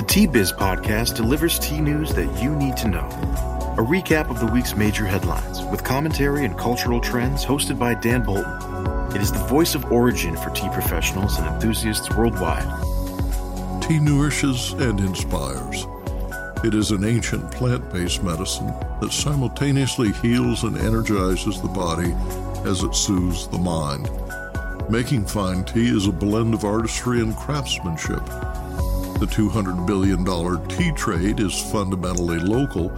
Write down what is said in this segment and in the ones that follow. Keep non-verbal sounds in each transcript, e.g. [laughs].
The Tea Biz podcast delivers tea news that you need to know. A recap of the week's major headlines with commentary and cultural trends hosted by Dan Bolton. It is the voice of origin for tea professionals and enthusiasts worldwide. Tea nourishes and inspires. It is an ancient plant based medicine that simultaneously heals and energizes the body as it soothes the mind. Making fine tea is a blend of artistry and craftsmanship. The $200 billion tea trade is fundamentally local,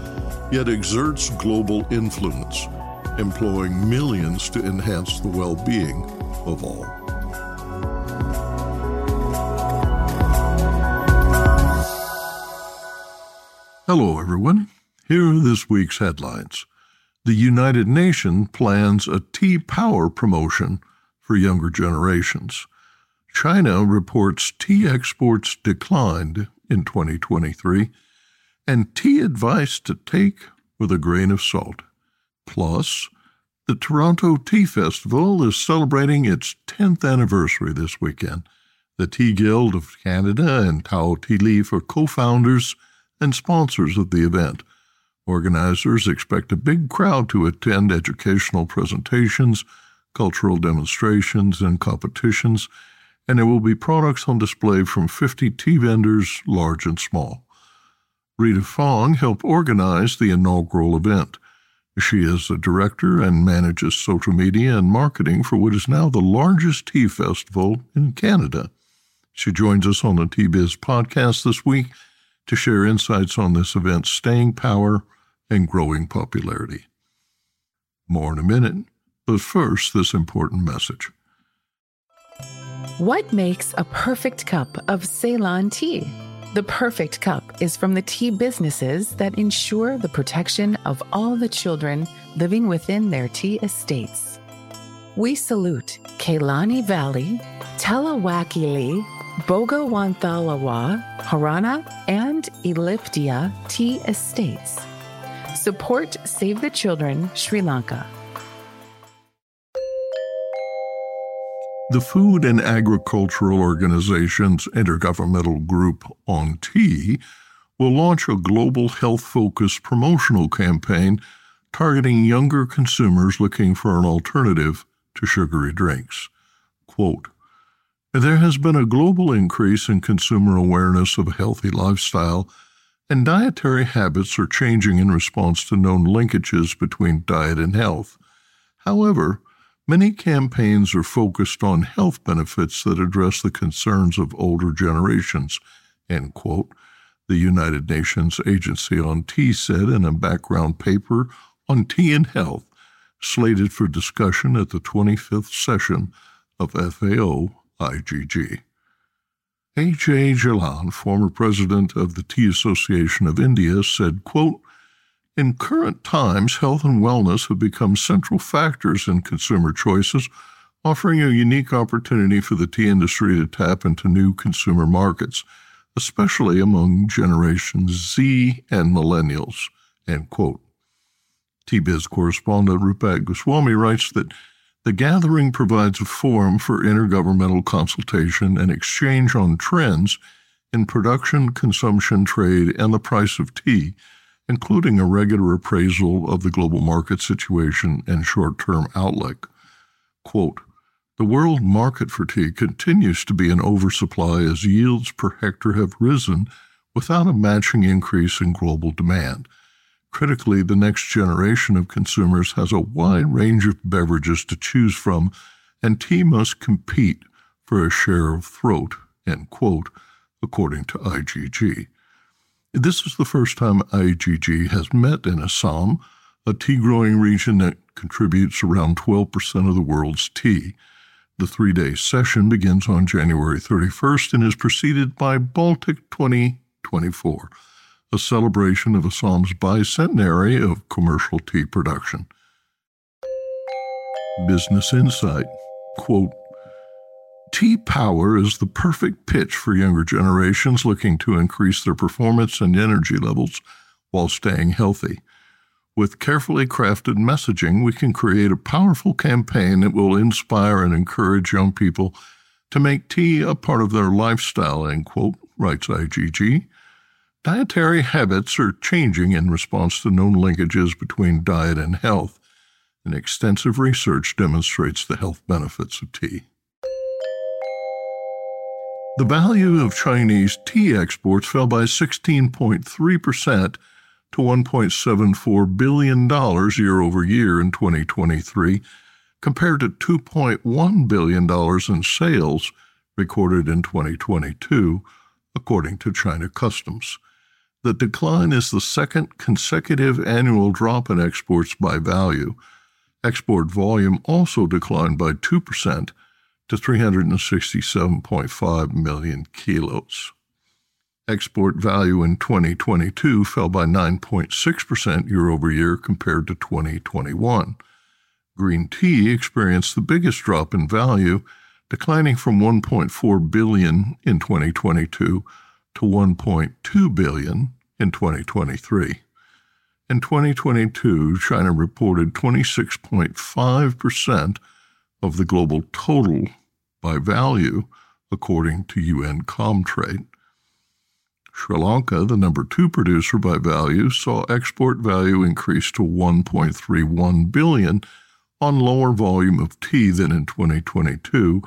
yet exerts global influence, employing millions to enhance the well being of all. Hello, everyone. Here are this week's headlines. The United Nations plans a tea power promotion for younger generations. China reports tea exports declined in 2023, and tea advice to take with a grain of salt. Plus, the Toronto Tea Festival is celebrating its 10th anniversary this weekend. The Tea Guild of Canada and Tao Tea Leaf are co founders and sponsors of the event. Organizers expect a big crowd to attend educational presentations, cultural demonstrations, and competitions and there will be products on display from 50 tea vendors, large and small. Rita Fong helped organize the inaugural event. She is the director and manages social media and marketing for what is now the largest tea festival in Canada. She joins us on the Tea Biz podcast this week to share insights on this event's staying power and growing popularity. More in a minute, but first, this important message. What makes a perfect cup of Ceylon tea? The perfect cup is from the tea businesses that ensure the protection of all the children living within their tea estates. We salute Kelani Valley, Talawakele, Bogawanthalawa, Horana, and Elpitiya tea estates. Support Save the Children Sri Lanka. The Food and Agricultural Organization's Intergovernmental Group on Tea will launch a global health focused promotional campaign targeting younger consumers looking for an alternative to sugary drinks. Quote, there has been a global increase in consumer awareness of a healthy lifestyle, and dietary habits are changing in response to known linkages between diet and health. However, Many campaigns are focused on health benefits that address the concerns of older generations, end quote, the United Nations Agency on Tea said in a background paper on tea and health, slated for discussion at the 25th session of FAO IGG. H.A. Jalan, former president of the Tea Association of India, said, quote, in current times, health and wellness have become central factors in consumer choices, offering a unique opportunity for the tea industry to tap into new consumer markets, especially among generations Z and millennials. End quote. Tea Biz correspondent Rupak Goswami writes that the gathering provides a forum for intergovernmental consultation and exchange on trends in production, consumption, trade, and the price of tea including a regular appraisal of the global market situation and short term outlook. Quote, the world market for tea continues to be in oversupply as yields per hectare have risen without a matching increase in global demand. Critically, the next generation of consumers has a wide range of beverages to choose from, and tea must compete for a share of throat, end quote, according to IGG. This is the first time IGG has met in Assam, a tea growing region that contributes around 12% of the world's tea. The three day session begins on January 31st and is preceded by Baltic 2024, a celebration of Assam's bicentenary of commercial tea production. Business Insight quote, Tea Power is the perfect pitch for younger generations looking to increase their performance and energy levels while staying healthy. With carefully crafted messaging, we can create a powerful campaign that will inspire and encourage young people to make tea a part of their lifestyle, end quote, writes IGG. Dietary habits are changing in response to known linkages between diet and health, and extensive research demonstrates the health benefits of tea. The value of Chinese tea exports fell by 16.3% to $1.74 billion year over year in 2023, compared to $2.1 billion in sales recorded in 2022, according to China Customs. The decline is the second consecutive annual drop in exports by value. Export volume also declined by 2% to 367.5 million kilos. Export value in 2022 fell by 9.6% year over year compared to 2021. Green tea experienced the biggest drop in value, declining from 1.4 billion in 2022 to 1.2 billion in 2023. In 2022, China reported 26.5% of the global total by value, according to UN Comtrade. Sri Lanka, the number two producer by value, saw export value increase to 1.31 billion on lower volume of tea than in 2022,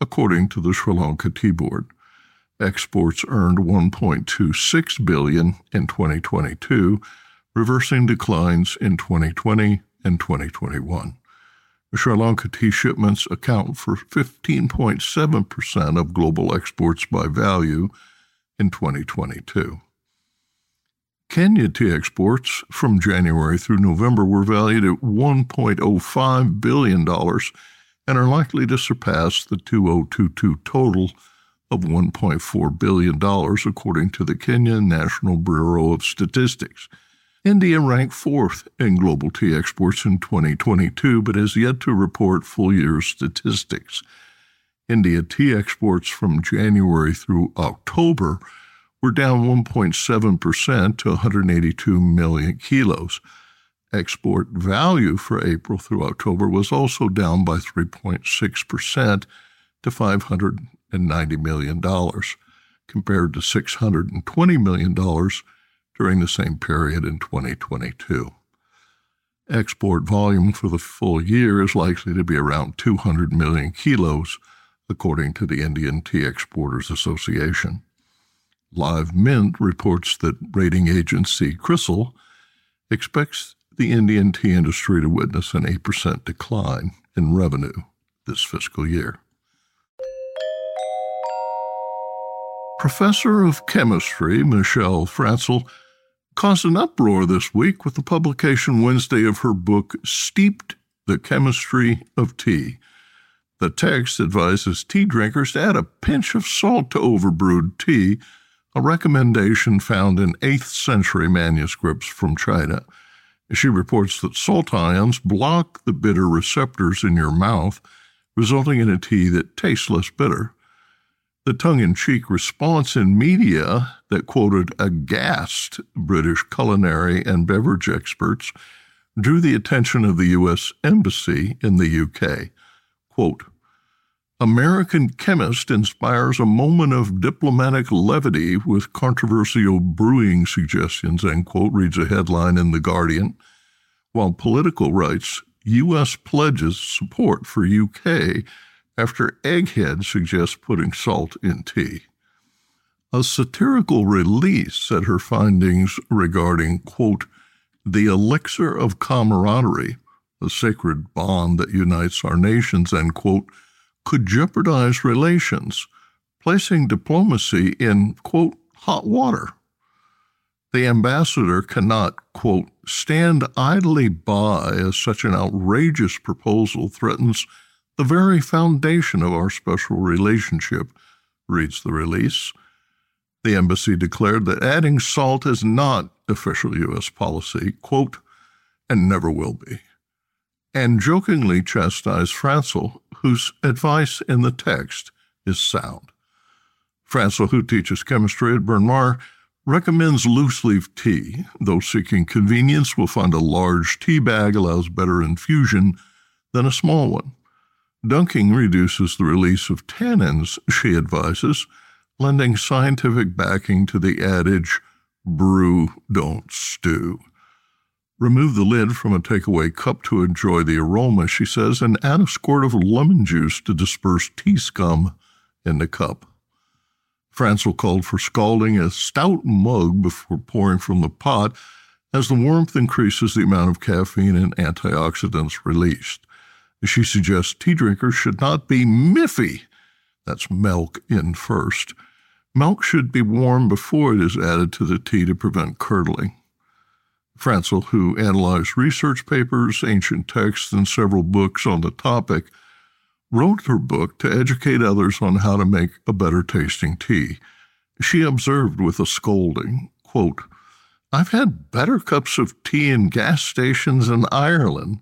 according to the Sri Lanka Tea Board. Exports earned 1.26 billion in 2022, reversing declines in 2020 and 2021. Sri Lanka tea shipments account for 15.7% of global exports by value in 2022. Kenya tea exports from January through November were valued at $1.05 billion and are likely to surpass the 2022 total of $1.4 billion, according to the Kenya National Bureau of Statistics. India ranked fourth in global tea exports in 2022, but has yet to report full year statistics. India tea exports from January through October were down 1.7% to 182 million kilos. Export value for April through October was also down by 3.6% to $590 million, compared to $620 million during the same period in 2022. Export volume for the full year is likely to be around 200 million kilos, according to the Indian Tea Exporters Association. Live Mint reports that rating agency CRISIL expects the Indian tea industry to witness an 8% decline in revenue this fiscal year. Professor of Chemistry Michelle Francl caused an uproar this week with the publication Wednesday of her book, Steeped the Chemistry of Tea. The text advises tea drinkers to add a pinch of salt to overbrewed tea, a recommendation found in 8th century manuscripts from China. She reports that salt ions block the bitter receptors in your mouth, resulting in a tea that tastes less bitter. The tongue in cheek response in media that quoted aghast British culinary and beverage experts drew the attention of the U.S. Embassy in the UK. Quote, American chemist inspires a moment of diplomatic levity with controversial brewing suggestions, end quote, reads a headline in The Guardian, while Politico writes U.S. pledges support for UK after Egghead suggests putting salt in tea. A satirical release said her findings regarding, quote, the elixir of camaraderie, a sacred bond that unites our nations, end quote, could jeopardize relations, placing diplomacy in, quote, hot water. The ambassador cannot, quote, stand idly by as such an outrageous proposal threatens the very foundation of our special relationship, reads the release. The embassy declared that adding salt is not official U.S. policy, quote, and never will be, and jokingly chastised Francl, whose advice in the text is sound. Francl, who teaches chemistry at Bryn Mawr, recommends loose leaf tea. Though seeking convenience will find a large tea bag allows better infusion than a small one. Dunking reduces the release of tannins, she advises, lending scientific backing to the adage, brew, don't stew. Remove the lid from a takeaway cup to enjoy the aroma, she says, and add a squirt of lemon juice to disperse tea scum in the cup. Francl called for scalding a stout mug before pouring from the pot, as the warmth increases the amount of caffeine and antioxidants released. She suggests tea drinkers should not be miffy. That's milk in first. Milk should be warm before it is added to the tea to prevent curdling. Francl, who analyzed research papers, ancient texts, and several books on the topic, wrote her book to educate others on how to make a better tasting tea. She observed with a scolding, quote, I've had better cups of tea in gas stations in Ireland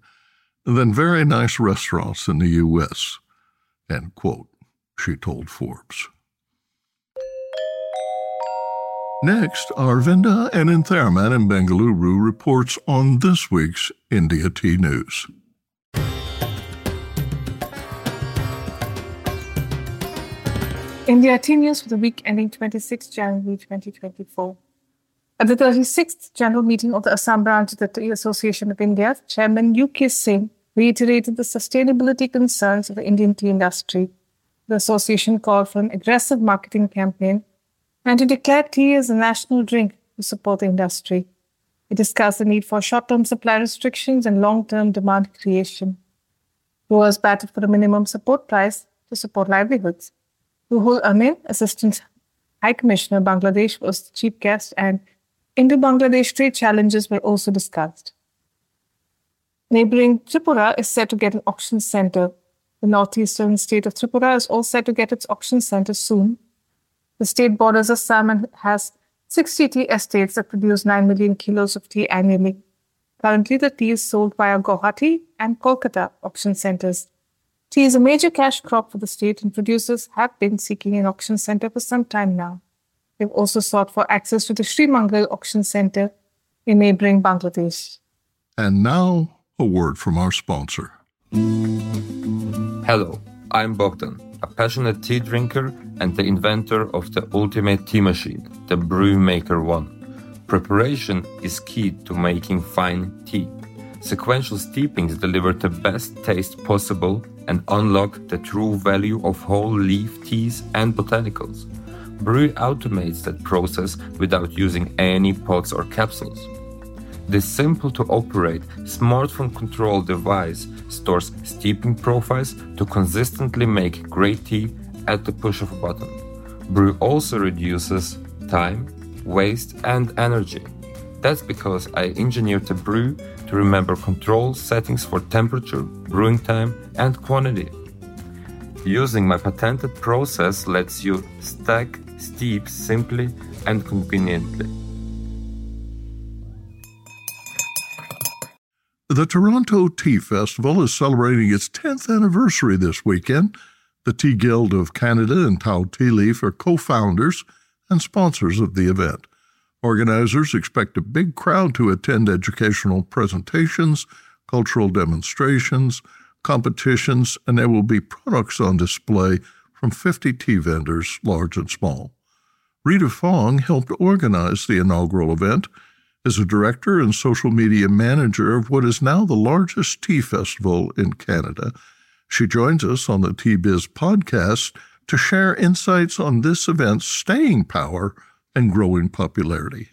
than very nice restaurants in the U.S. End quote, she told Forbes. Next, Arvinda and Anantharaman in Bengaluru reports on this week's India Tea News. India Tea News for the week ending 26 January 2024. At the 36th General Meeting of the Assam branch of the Tea Association of India, Chairman U.K. Singh reiterated the sustainability concerns of the Indian tea industry. The association called for an aggressive marketing campaign and to declare tea as a national drink to support the industry. It discussed the need for short term supply restrictions and long term demand creation. Growers battled for a minimum support price to support livelihoods. Ruhul Amin, Assistant High Commissioner Bangladesh, was the chief guest, and Indo Bangladesh trade challenges were also discussed. Neighboring Tripura is set to get an auction center. The northeastern state of Tripura is all set to get its auction center soon. The state borders Assam and has 60 tea estates that produce 9 million kilos of tea annually. Currently, the tea is sold via Guwahati and Kolkata auction centers. Tea is a major cash crop for the state, and producers have been seeking an auction center for some time now. They've also sought for access to the Sri Mangal Auction Center in neighboring Bangladesh. And now, a word from our sponsor. Hello, I'm Bogdan, a passionate tea drinker and the inventor of the ultimate tea machine, the Brewmaker One. Preparation is key to making fine tea. Sequential steepings deliver the best taste possible and unlock the true value of whole leaf teas and botanicals. Brew automates that process without using any pots or capsules. This simple to operate smartphone controlled device stores steeping profiles to consistently make great tea at the push of a button. Brew also reduces time, waste, and energy. That's because I engineered the brew to remember control settings for temperature, brewing time, and quantity. Using my patented process lets you stack steep simply and conveniently. The Toronto Tea Festival is celebrating its 10th anniversary this weekend. The Tea Guild of Canada and Tao Tea Leaf are co founders and sponsors of the event. Organizers expect a big crowd to attend educational presentations, cultural demonstrations, competitions, and there will be products on display from 50 tea vendors, large and small. Rita Fong helped organize the inaugural event as a director and social media manager of what is now the largest tea festival in Canada. She joins us on the Tea Biz podcast to share insights on this event's staying power and growing popularity.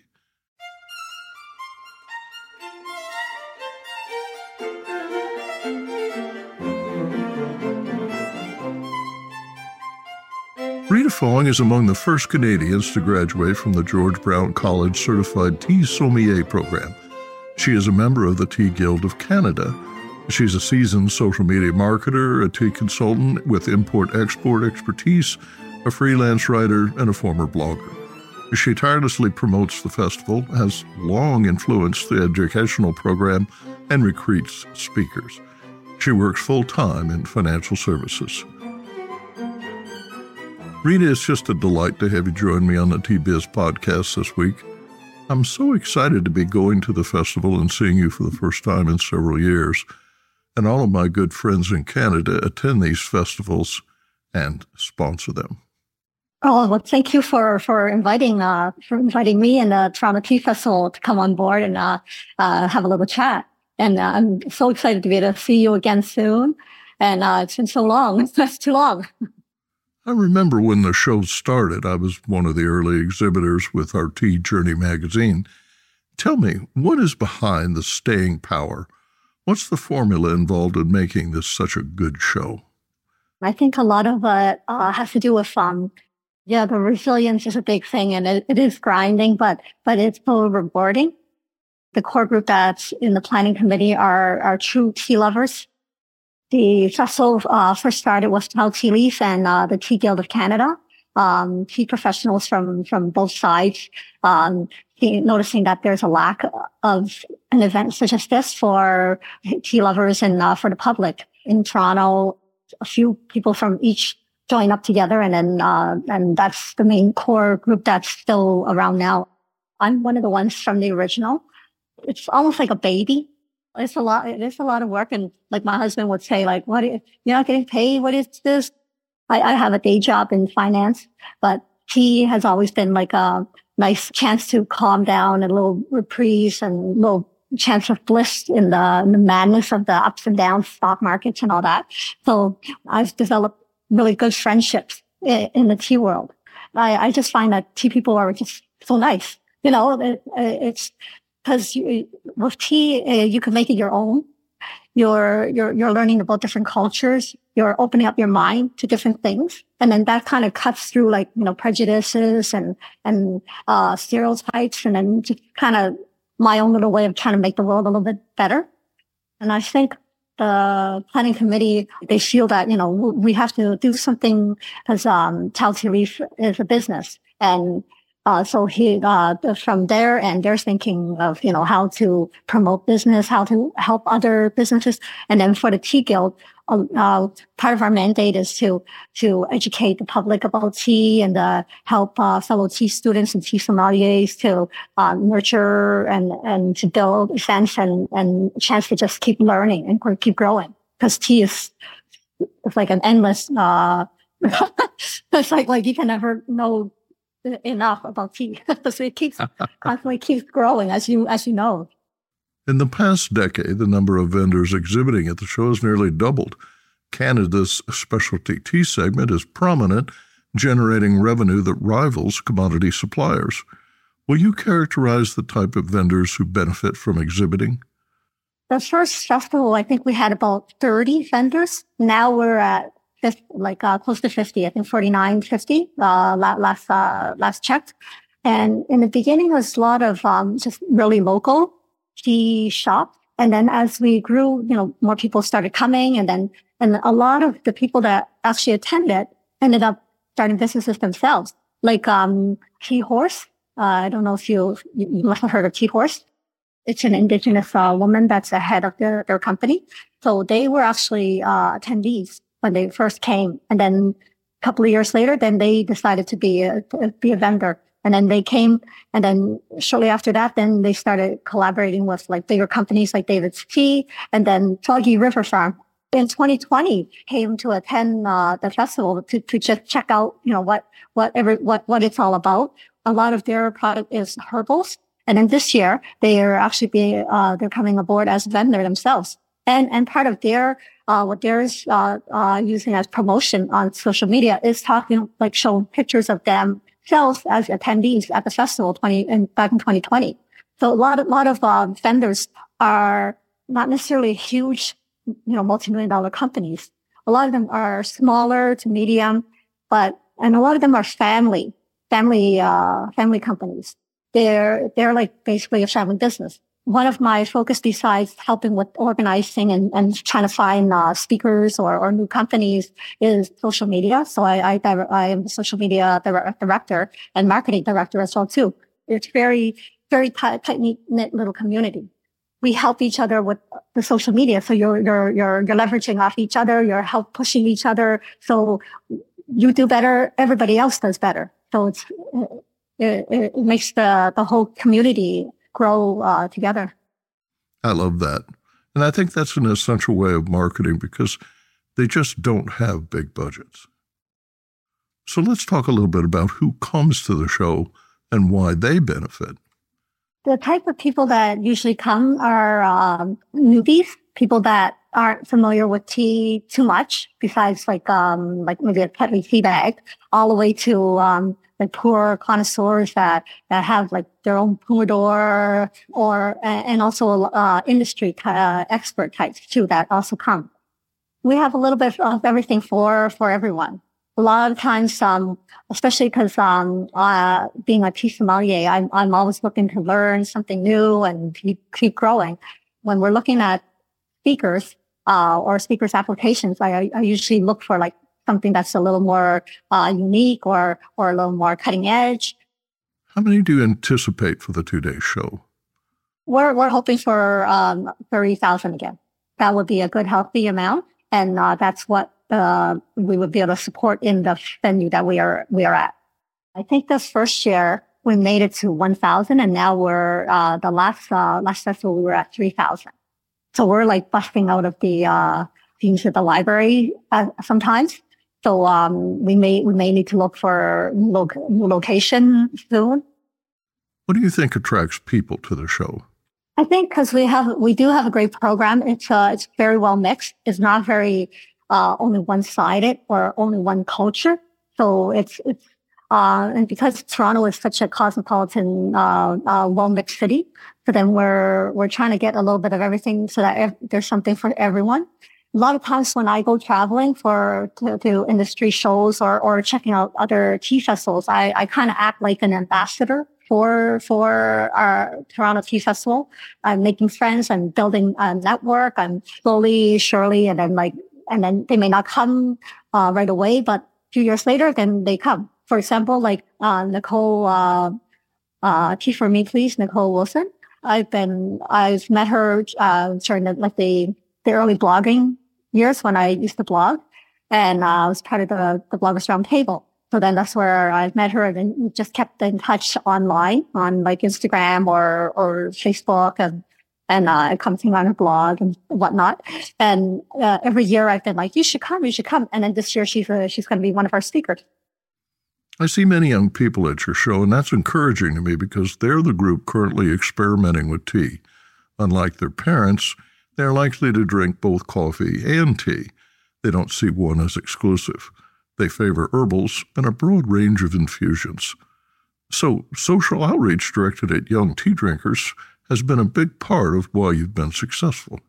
Fong is among the first Canadians to graduate from the George Brown College Certified Tea Sommelier program. She is a member of the Tea Guild of Canada. She's a seasoned social media marketer, a tea consultant with import export expertise, a freelance writer, and a former blogger. She tirelessly promotes the festival, has long influenced the educational program, and recruits speakers. She works full time in financial services. Rita, it's just a delight to have you join me on the Tea Biz podcast this week. I'm so excited to be going to the festival and seeing you for the first time in several years. And all of my good friends in Canada attend these festivals and sponsor them. Oh well, thank you for for inviting uh, for inviting me and the Toronto Tea Festival to come on board and uh, uh, have a little chat. And uh, I'm so excited to be able to see you again soon. And uh, it's been so long; [laughs] it's too long. I remember when the show started. I was one of the early exhibitors with our Tea Journey magazine. Tell me, what is behind the staying power? What's the formula involved in making this such a good show? I think a lot of it uh, has to do with um, yeah, the resilience is a big thing, and it, it is grinding, but but it's so rewarding. The core group that's in the planning committee are are true tea lovers the festival uh, first started with Tao Tea Leaf and uh, the Tea Guild of Canada. Um, tea professionals from from both sides, um, noticing that there's a lack of an event such as this for tea lovers and uh, for the public in Toronto. A few people from each join up together, and then uh, and that's the main core group that's still around now. I'm one of the ones from the original. It's almost like a baby it's a lot. It's a lot of work. And like my husband would say, like, what, you're not getting paid? What is this? I, I have a day job in finance, but tea has always been like a nice chance to calm down, a little reprieve and a little chance of bliss in the, in the madness of the ups and downs, stock markets and all that. So I've developed really good friendships in, in the tea world. I, I just find that tea people are just so nice. You know, it, it's because with tea, uh, you can make it your own. You're, you're, you're learning about different cultures. You're opening up your mind to different things. And then that kind of cuts through like, you know, prejudices and, and, uh, stereotypes and then just kind of my own little way of trying to make the world a little bit better. And I think the planning committee, they feel that, you know, we have to do something because, um, Tao Tea Leaf is a business and uh, so he, uh, from there, and they're thinking of, you know, how to promote business, how to help other businesses. And then for the Tea Guild, uh, uh part of our mandate is to, to educate the public about tea and, uh, help, uh, fellow tea students and tea sommeliers to, nurture and, and to build a sense and, and chance to just keep learning and keep growing. Cause tea is, it's like an endless, [laughs] it's like, like you can never know Uh, enough about tea. [laughs] so it keeps [laughs] constantly keeps growing, as you as you know. In the past decade, the number of vendors exhibiting at the show has nearly doubled. Canada's specialty tea segment is prominent, generating revenue that rivals commodity suppliers. Will you characterize the type of vendors who benefit from exhibiting? The first festival, I think we had about 30 vendors. Now we're at 50, like uh, close to 50, I think 49, 50, uh, last, uh, last checked. And in the beginning, it was a lot of um, just really local tea shop. And then as we grew, you know, more people started coming and then, and a lot of the people that actually attended ended up starting businesses themselves, like, um, Tea Horse. Uh, I don't know if you, you, must have heard of Tea Horse. It's an indigenous uh, woman that's the head of their, their company. So they were actually uh, attendees when they first came. And then a couple of years later, then they decided to be a, be a vendor. And then they came, and then shortly after that, then they started collaborating with like bigger companies like David's Tea, and then Foggy River Farm. In 2020, came to attend uh, the festival to, to just check out, you know, what what every what what it's all about. A lot of their product is herbals, and then this year they are actually be uh, they're coming aboard as vendor themselves, and and part of their uh, what they're uh, uh, using as promotion on social media is talking like showing pictures of themselves as attendees at the festival 20 in, back in 2020. So a lot of lot of uh, vendors are not necessarily huge, you know, multi-million dollar companies. A lot of them are smaller to medium, but and a lot of them are family family uh, family companies. They're they're like basically a family business one of my focus besides helping with organizing and, and trying to find uh, speakers or, or new companies is social media. So I, I, I am social media director and marketing director as well too. It's very, very tight, tight knit little community. We help each other with the social media. So you're, you're, you're, you're leveraging off each other. You're help pushing each other. So you do better. Everybody else does better. So it's, it, it makes the, the whole community grow uh, together. I love that. And I think that's an essential way of marketing because they just don't have big budgets. So let's talk a little bit about who comes to the show and why they benefit. The type of people that usually come are um, newbies, people that aren't familiar with tea too much, besides like um, like maybe a Tetley tea bag, all the way to um, like pu-erh connoisseurs that, that have like their own humidor or, and also, uh, industry uh, expert types too that also come. We have a little bit of everything for, for everyone. A lot of times, um, especially because, um, uh, being a tea sommelier, I'm, I'm always looking to learn something new and keep, keep growing. When we're looking at speakers, uh, or speakers applications, I, I usually look for like something that's a little more uh, unique or or a little more cutting edge. How many do you anticipate for the two day show? We're we're hoping for um, thirty thousand again. That would be a good healthy amount, and uh, that's what uh, we would be able to support in the venue that we are we are at. I think this first year we made it to one thousand, and now we're uh, the last uh, last festival we were at three thousand. So we're like busting out of the uh, things at the library uh, sometimes so um, we may we may need to look for lo- location soon. What do you think attracts people to the show? I think because we have we do have a great program. It's uh, it's very well mixed. It's not very uh, only one sided or only one culture. So it's it's uh, and because Toronto is such a cosmopolitan, uh, uh, well mixed city, so then we're we're trying to get a little bit of everything so that ev- there's something for everyone a lot of times when I go traveling for to, to industry shows or, or checking out other tea festivals, I, I kind of act like an ambassador for for our Toronto Tea Festival. I'm making friends, I'm building a network, I'm slowly, surely, and then like and then they may not come uh, right away, but a few years later, then they come. For example, like uh, Nicole, uh, uh, Tea for Me, please, Nicole Wilson. I've been, I've met her uh, during the, like the the early blogging years when I used to blog and uh, I was part of the, the bloggers roundtable. So then that's where I met her and just kept in touch online on like Instagram or, or Facebook and, and, uh, commenting on her blog and whatnot. And, uh, every year I've been like, you should come, you should come. And then this year she's, uh, she's going to be one of our speakers. I see many young people at your show, and that's encouraging to me because they're the group currently experimenting with tea. Unlike their parents, they're likely to drink both coffee and tea. They don't see one as exclusive. They favor herbals and a broad range of infusions. So, social outreach directed at young tea drinkers has been a big part of why you've been successful.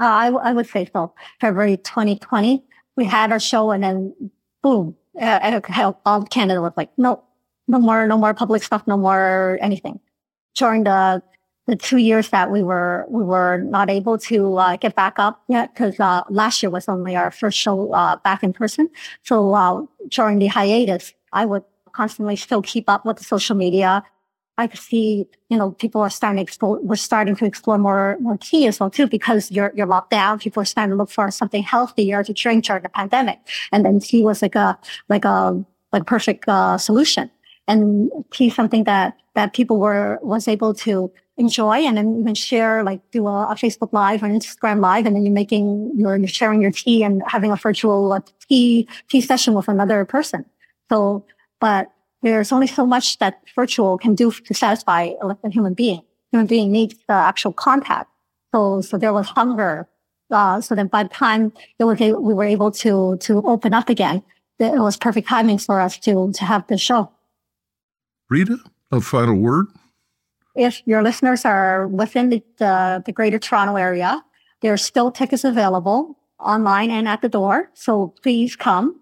Uh, I, I would say so. February 2020, we had our show, and then boom, uh, all Canada was like, no, no more, no more public stuff, no more anything. During the the two years that we were we were not able to uh, get back up yet because uh, last year was only our first show uh, back in person. So uh, during the hiatus, I would constantly still keep up with the social media. I could see, you know, people are starting to explore, we're starting to explore more, more tea as well too, because you're, you're locked down. People are starting to look for something healthier to drink during the pandemic. And then tea was like a, like a, like perfect, uh, solution. And tea something that, that people were, was able to enjoy and then even share, like do a, a, Facebook live or Instagram live. And then you're making, you're, you're sharing your tea and having a virtual uh, tea, tea session with another person. So, but there's only so much that virtual can do to satisfy a human being. Human being needs the actual contact. So, so there was hunger. Uh, so then by the time it was, we were able to, to open up again, it was perfect timing for us to, to have the show. Rita, a final word? if your listeners are within the, the, the greater Toronto area, there are still tickets available online and at the door. So please come.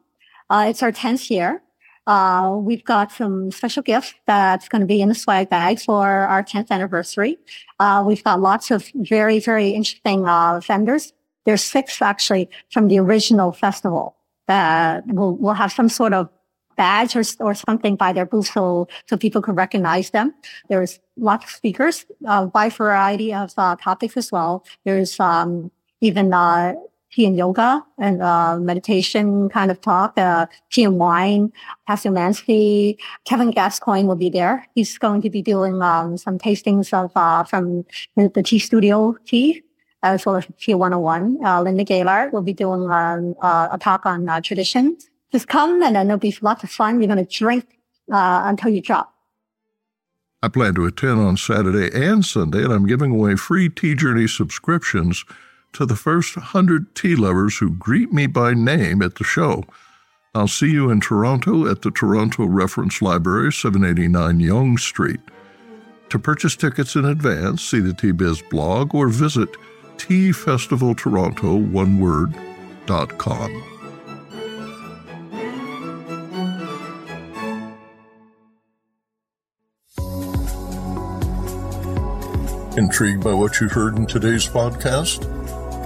Uh, it's our 10th year. Uh, we've got some special gifts that's going to be in the swag bag for our 10th anniversary. Uh, we've got lots of very, very interesting uh, vendors. There's six actually from the original festival that will will have some sort of badge or, or something by their booth so, so people can recognize them. There's lots of speakers, uh, wide variety of uh, topics as well. There's um, even uh, tea and yoga and uh, meditation kind of talk, uh, tea and wine. Pastor Mancy, Kevin Gascoyne will be there. He's going to be doing um, some tastings of uh, from the Tea Studio tea, as well as Tea 101. Uh, Linda Gaylard will be doing um, uh, a talk on uh, tradition. Just come and then there'll be lots of fun. You're going to drink uh, until you drop. I plan to attend on Saturday and Sunday, and I'm giving away free Tea Journey subscriptions to the first 100 tea lovers who greet me by name at the show. I'll see you in Toronto at the Toronto Reference Library, 789 Yonge Street. To purchase tickets in advance, see the Tea Biz blog or visit teafestivaltoronto, one word, dot com. Intrigued by what you heard in today's podcast?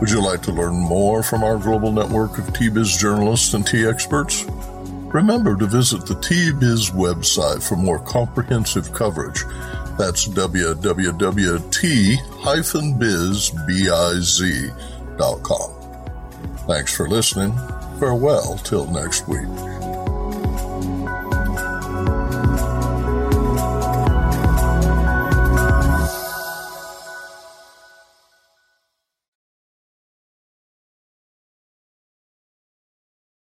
Would you like to learn more from our global network of Tea Biz journalists and tea experts? Remember to visit the Tea Biz website for more comprehensive coverage. That's www.t-biz.com. Thanks for listening. Farewell till next week.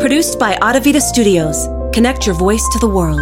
Produced by Audavita Studios. Connect your voice to the world.